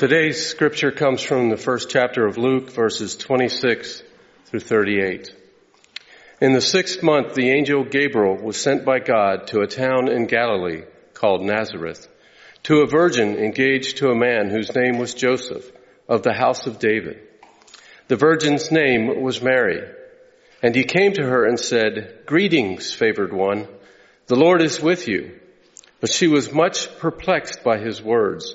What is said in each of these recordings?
Today's scripture comes from the first chapter of Luke, verses 26 through 38. In the sixth month, the angel Gabriel was sent by God to a town in Galilee called Nazareth, to a virgin engaged to a man whose name was Joseph of the house of David. The virgin's name was Mary. And he came to her and said, Greetings, favored one. The Lord is with you. But she was much perplexed by his words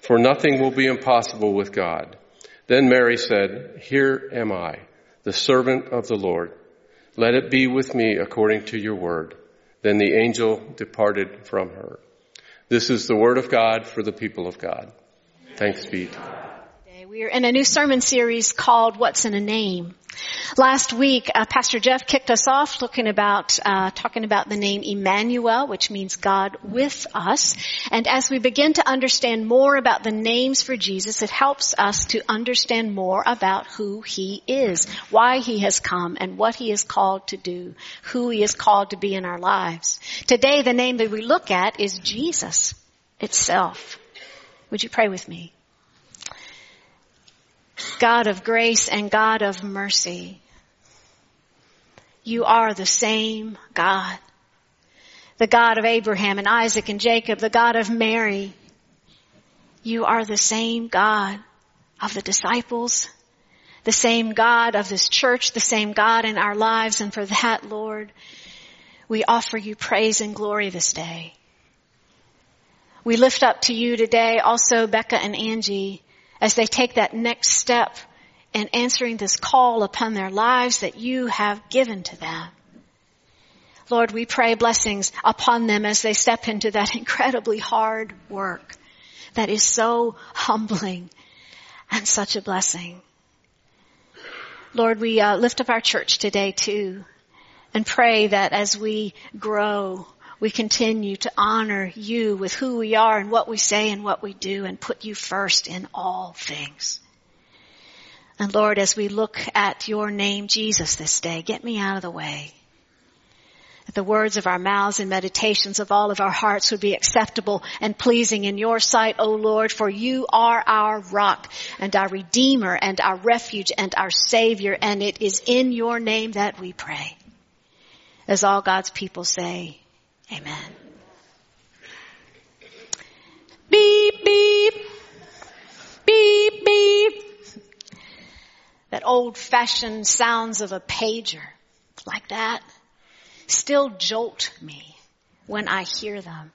For nothing will be impossible with God. Then Mary said, Here am I, the servant of the Lord. Let it be with me according to your word. Then the angel departed from her. This is the word of God for the people of God. Thanks be to God. We are in a new sermon series called What's in a Name. Last week, uh, Pastor Jeff kicked us off looking about, uh, talking about the name Emmanuel, which means God with us. And as we begin to understand more about the names for Jesus, it helps us to understand more about who He is, why He has come, and what He is called to do, who He is called to be in our lives. Today, the name that we look at is Jesus itself. Would you pray with me? God of grace and God of mercy. You are the same God. The God of Abraham and Isaac and Jacob, the God of Mary. You are the same God of the disciples, the same God of this church, the same God in our lives. And for that, Lord, we offer you praise and glory this day. We lift up to you today also Becca and Angie as they take that next step in answering this call upon their lives that you have given to them. Lord, we pray blessings upon them as they step into that incredibly hard work that is so humbling and such a blessing. Lord, we uh, lift up our church today too and pray that as we grow we continue to honor you with who we are and what we say and what we do and put you first in all things. And Lord, as we look at your name, Jesus, this day, get me out of the way. That the words of our mouths and meditations of all of our hearts would be acceptable and pleasing in your sight, O Lord, for you are our rock and our redeemer and our refuge and our savior, and it is in your name that we pray. As all God's people say, Amen. Beep, beep. Beep, beep. That old fashioned sounds of a pager like that still jolt me when I hear them.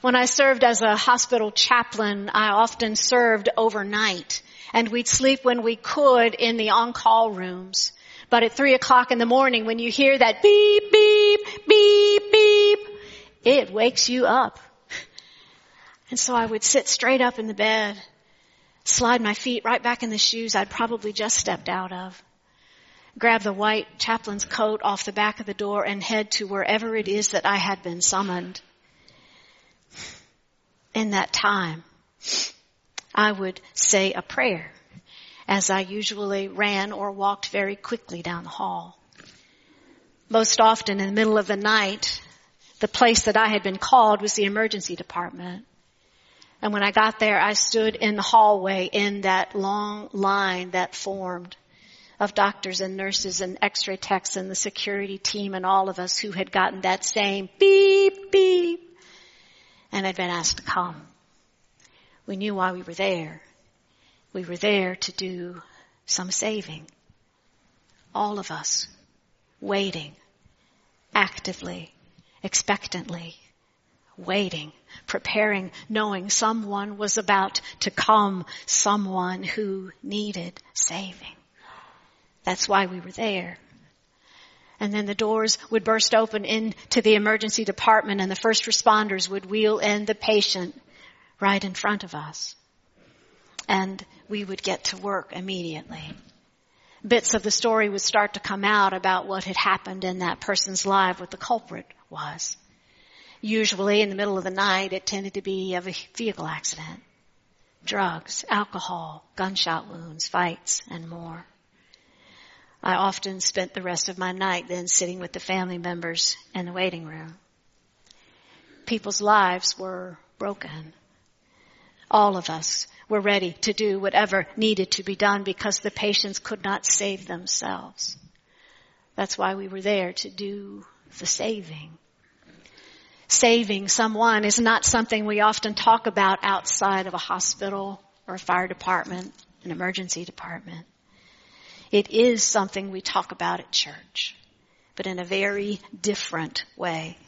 When I served as a hospital chaplain, I often served overnight and we'd sleep when we could in the on-call rooms. But at three o'clock in the morning, when you hear that beep, beep, beep, beep, it wakes you up. And so I would sit straight up in the bed, slide my feet right back in the shoes I'd probably just stepped out of, grab the white chaplain's coat off the back of the door and head to wherever it is that I had been summoned. In that time, I would say a prayer as I usually ran or walked very quickly down the hall. Most often in the middle of the night, the place that I had been called was the emergency department. And when I got there, I stood in the hallway in that long line that formed of doctors and nurses and x-ray techs and the security team and all of us who had gotten that same beep, beep, and had been asked to come. We knew why we were there We were there to do some saving. All of us waiting, actively, expectantly, waiting, preparing, knowing someone was about to come, someone who needed saving. That's why we were there. And then the doors would burst open into the emergency department and the first responders would wheel in the patient right in front of us. And we would get to work immediately. Bits of the story would start to come out about what had happened in that person's life, what the culprit was. Usually in the middle of the night, it tended to be of a vehicle accident, drugs, alcohol, gunshot wounds, fights, and more. I often spent the rest of my night then sitting with the family members in the waiting room. People's lives were broken. All of us were ready to do whatever needed to be done because the patients could not save themselves. That's why we were there to do the saving. Saving someone is not something we often talk about outside of a hospital or a fire department, an emergency department. It is something we talk about at church, but in a very different way.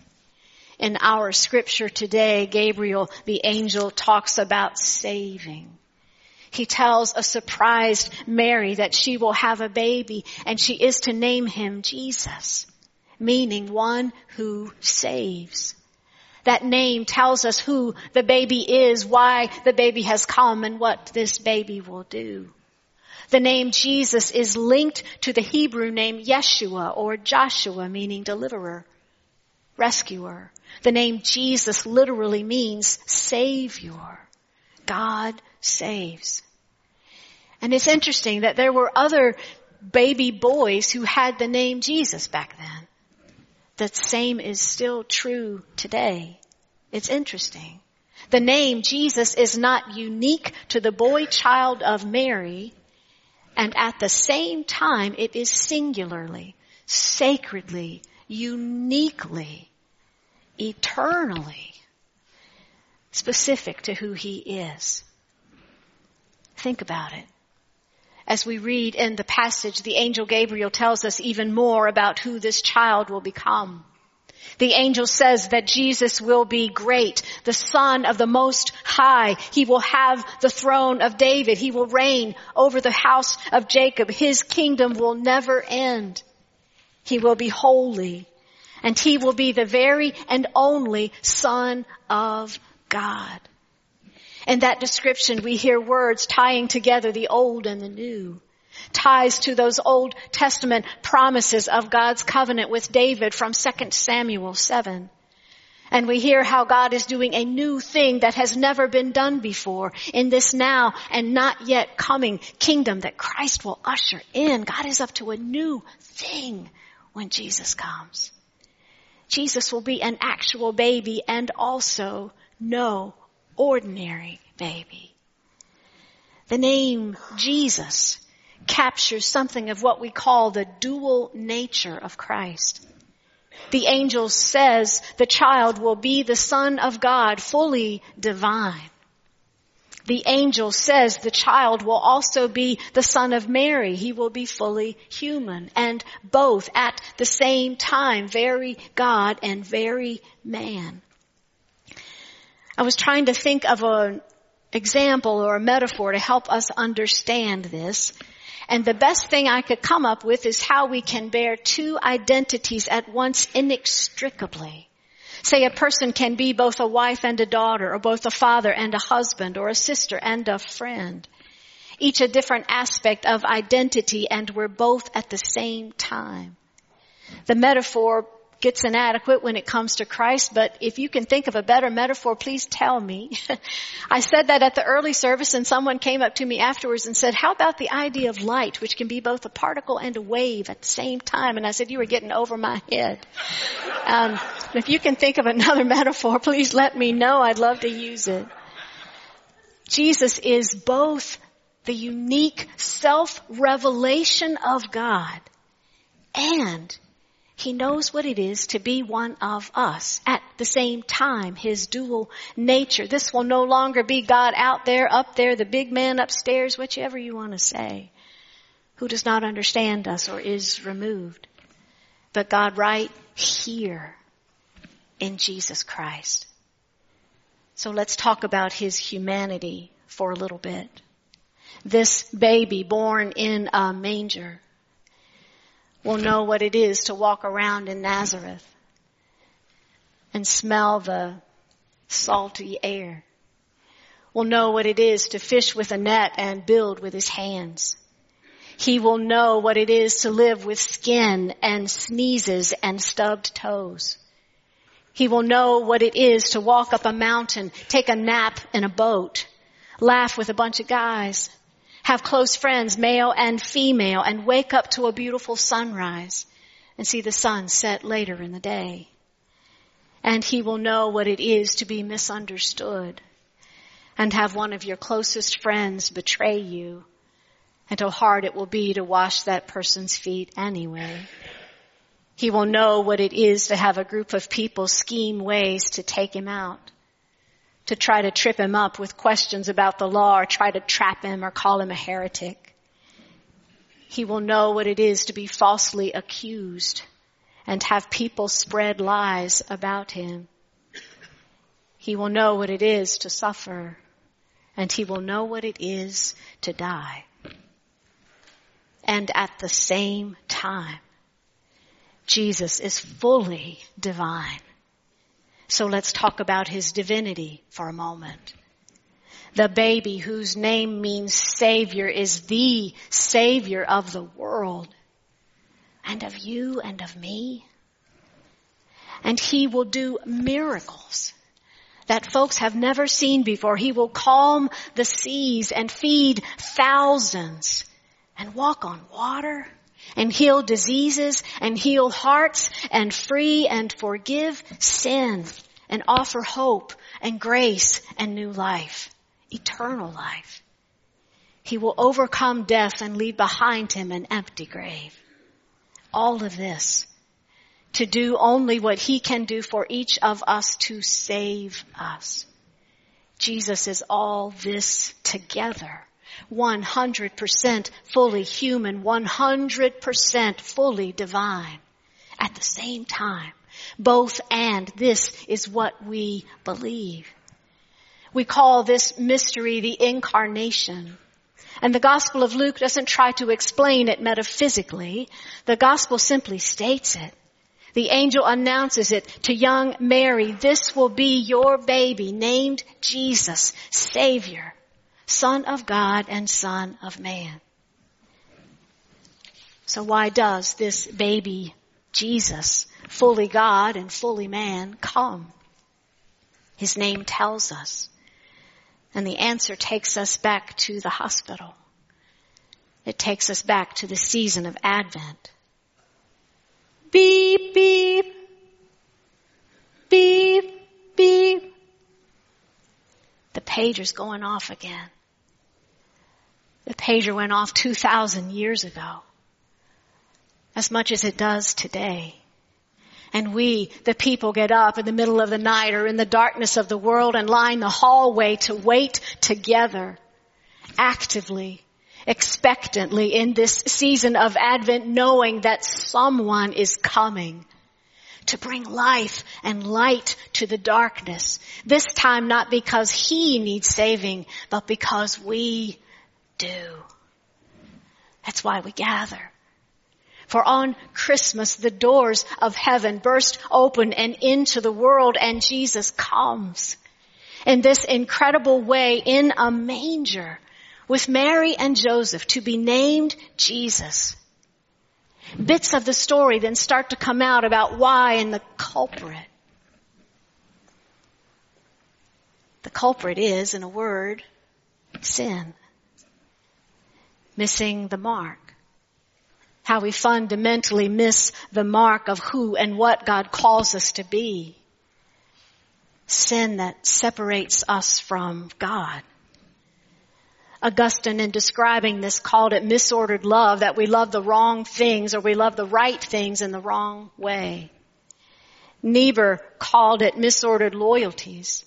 In our scripture today, Gabriel, the angel, talks about saving. He tells a surprised Mary that she will have a baby and she is to name him Jesus, meaning one who saves. That name tells us who the baby is, why the baby has come, and what this baby will do. The name Jesus is linked to the Hebrew name Yeshua or Joshua meaning deliverer, rescuer. The name Jesus literally means savior. God saves. And it's interesting that there were other baby boys who had the name Jesus back then. The same is still true today. It's interesting. The name Jesus is not unique to the boy child of Mary, and at the same time, it is singularly, sacredly, uniquely, eternally specific to who he is. Think about it. As we read in the passage, the angel Gabriel tells us even more about who this child will become. The angel says that Jesus will be great, the son of the most high. He will have the throne of David. He will reign over the house of Jacob. His kingdom will never end. He will be holy and he will be the very and only son of God. In that description, we hear words tying together the old and the new ties to those Old Testament promises of God's covenant with David from 2 Samuel 7. And we hear how God is doing a new thing that has never been done before in this now and not yet coming kingdom that Christ will usher in. God is up to a new thing when Jesus comes. Jesus will be an actual baby and also no ordinary baby. The name Jesus captures something of what we call the dual nature of Christ. The angel says the child will be the son of God, fully divine. The angel says the child will also be the son of Mary. He will be fully human and both at the same time, very God and very man. I was trying to think of an example or a metaphor to help us understand this. And the best thing I could come up with is how we can bear two identities at once inextricably. Say a person can be both a wife and a daughter, or both a father and a husband, or a sister and a friend. Each a different aspect of identity and we're both at the same time. The metaphor gets inadequate when it comes to Christ, but if you can think of a better metaphor, please tell me. I said that at the early service and someone came up to me afterwards and said, how about the idea of light, which can be both a particle and a wave at the same time? And I said, you were getting over my head. Um, if you can think of another metaphor, please let me know. I'd love to use it. Jesus is both the unique self-revelation of God and He knows what it is to be one of us. At the same time, His dual nature. This will no longer be God out there, up there, the big man upstairs, whichever you want to say, who does not understand us or is removed. But God right here in Jesus Christ. So let's talk about His humanity for a little bit. This baby born in a manger will know what it is to walk around in Nazareth and smell the salty air. Will know what it is to fish with a net and build with his hands. He will know what it is to live with skin and sneezes and stubbed toes. He will know what it is to walk up a mountain, take a nap in a boat, laugh with a bunch of guys, have close friends, male and female, and wake up to a beautiful sunrise and see the sun set later in the day. And he will know what it is to be misunderstood and have one of your closest friends betray you and how hard it will be to wash that person's feet anyway. He will know what it is to have a group of people scheme ways to take him out to try to trip him up with questions about the law or try to trap him or call him a heretic. He will know what it is to be falsely accused and have people spread lies about him. He will know what it is to suffer and he will know what it is to die. And at the same time, Jesus is fully divine. So let's talk about his divinity for a moment. The baby whose name means savior is the savior of the world and of you and of me. And he will do miracles that folks have never seen before. He will calm the seas and feed thousands and walk on water and heal diseases and heal hearts and free and forgive sin and offer hope and grace and new life, eternal life. He will overcome death and leave behind him an empty grave. All of this to do only what he can do for each of us to save us. Jesus is all this together. 100% fully human, 100% fully divine at the same time. Both and this is what we believe. We call this mystery the incarnation. And the Gospel of Luke doesn't try to explain it metaphysically. The Gospel simply states it. The angel announces it to young Mary. This will be your baby named Jesus, Savior, Son of God and Son of Man. So why does this baby Jesus fully God and fully man, come? His name tells us. And the answer takes us back to the hospital. It takes us back to the season of Advent. Beep, beep. Beep, beep. The pager's going off again. The pager went off 2,000 years ago. As much as it does today. And we, the people, get up in the middle of the night or in the darkness of the world and line the hallway to wait together, actively, expectantly in this season of Advent, knowing that someone is coming to bring life and light to the darkness. This time not because he needs saving, but because we do. That's why we gather. For on Christmas, the doors of heaven burst open and into the world and Jesus comes in this incredible way in a manger with Mary and Joseph to be named Jesus. Bits of the story then start to come out about why and the culprit. The culprit is, in a word, sin. Missing the mark how we fundamentally miss the mark of who and what God calls us to be. Sin that separates us from God. Augustine in describing this called it misordered love, that we love the wrong things or we love the right things in the wrong way. Niebuhr called it misordered loyalties,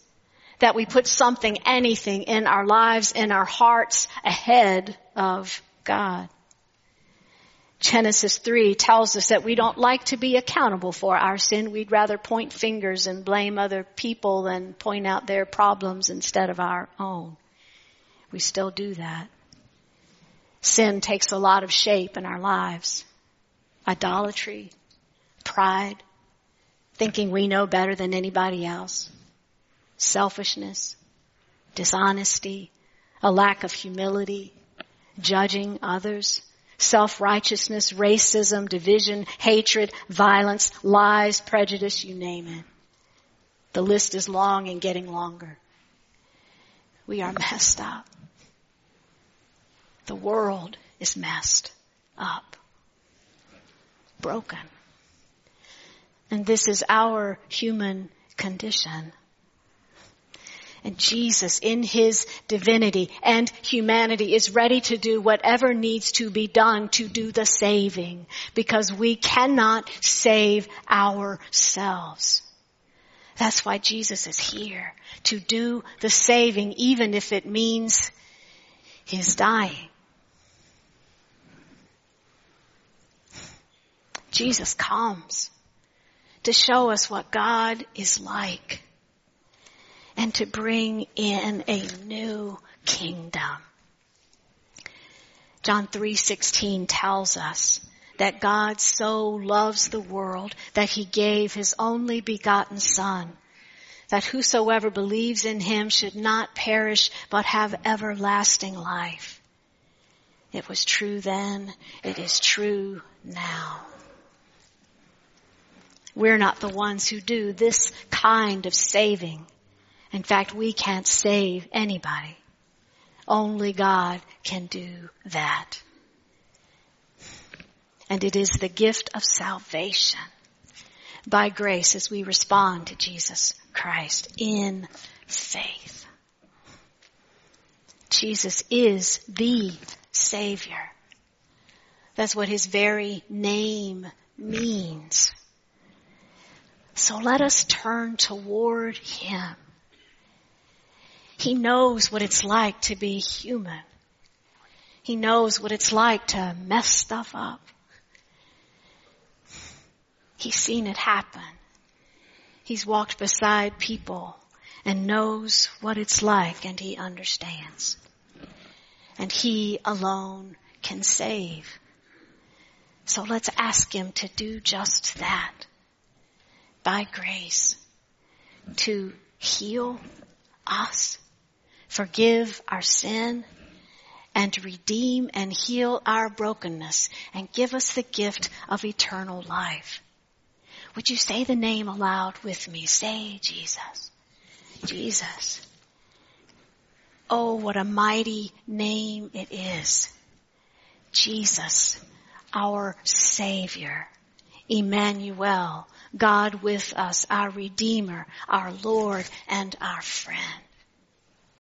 that we put something, anything in our lives, in our hearts ahead of God. Genesis 3 tells us that we don't like to be accountable for our sin. We'd rather point fingers and blame other people than point out their problems instead of our own. We still do that. Sin takes a lot of shape in our lives. Idolatry, pride, thinking we know better than anybody else, selfishness, dishonesty, a lack of humility, judging others, self-righteousness, racism, division, hatred, violence, lies, prejudice, you name it. The list is long and getting longer. We are messed up. The world is messed up. Broken. And this is our human condition. And Jesus in His divinity and humanity is ready to do whatever needs to be done to do the saving because we cannot save ourselves. That's why Jesus is here to do the saving even if it means His dying. Jesus comes to show us what God is like and to bring in a new kingdom. John 3:16 tells us that God so loves the world that he gave his only begotten son that whosoever believes in him should not perish but have everlasting life. It was true then, it is true now. We're not the ones who do this kind of saving. In fact, we can't save anybody. Only God can do that. And it is the gift of salvation by grace as we respond to Jesus Christ in faith. Jesus is the Savior. That's what His very name means. So let us turn toward Him he knows what it's like to be human. He knows what it's like to mess stuff up. He's seen it happen. He's walked beside people and knows what it's like and he understands. And he alone can save. So let's ask him to do just that by grace to heal us forgive our sin, and redeem and heal our brokenness and give us the gift of eternal life. Would you say the name aloud with me? Say Jesus. Jesus. Oh, what a mighty name it is. Jesus, our Savior. Emmanuel, God with us, our Redeemer, our Lord, and our friend.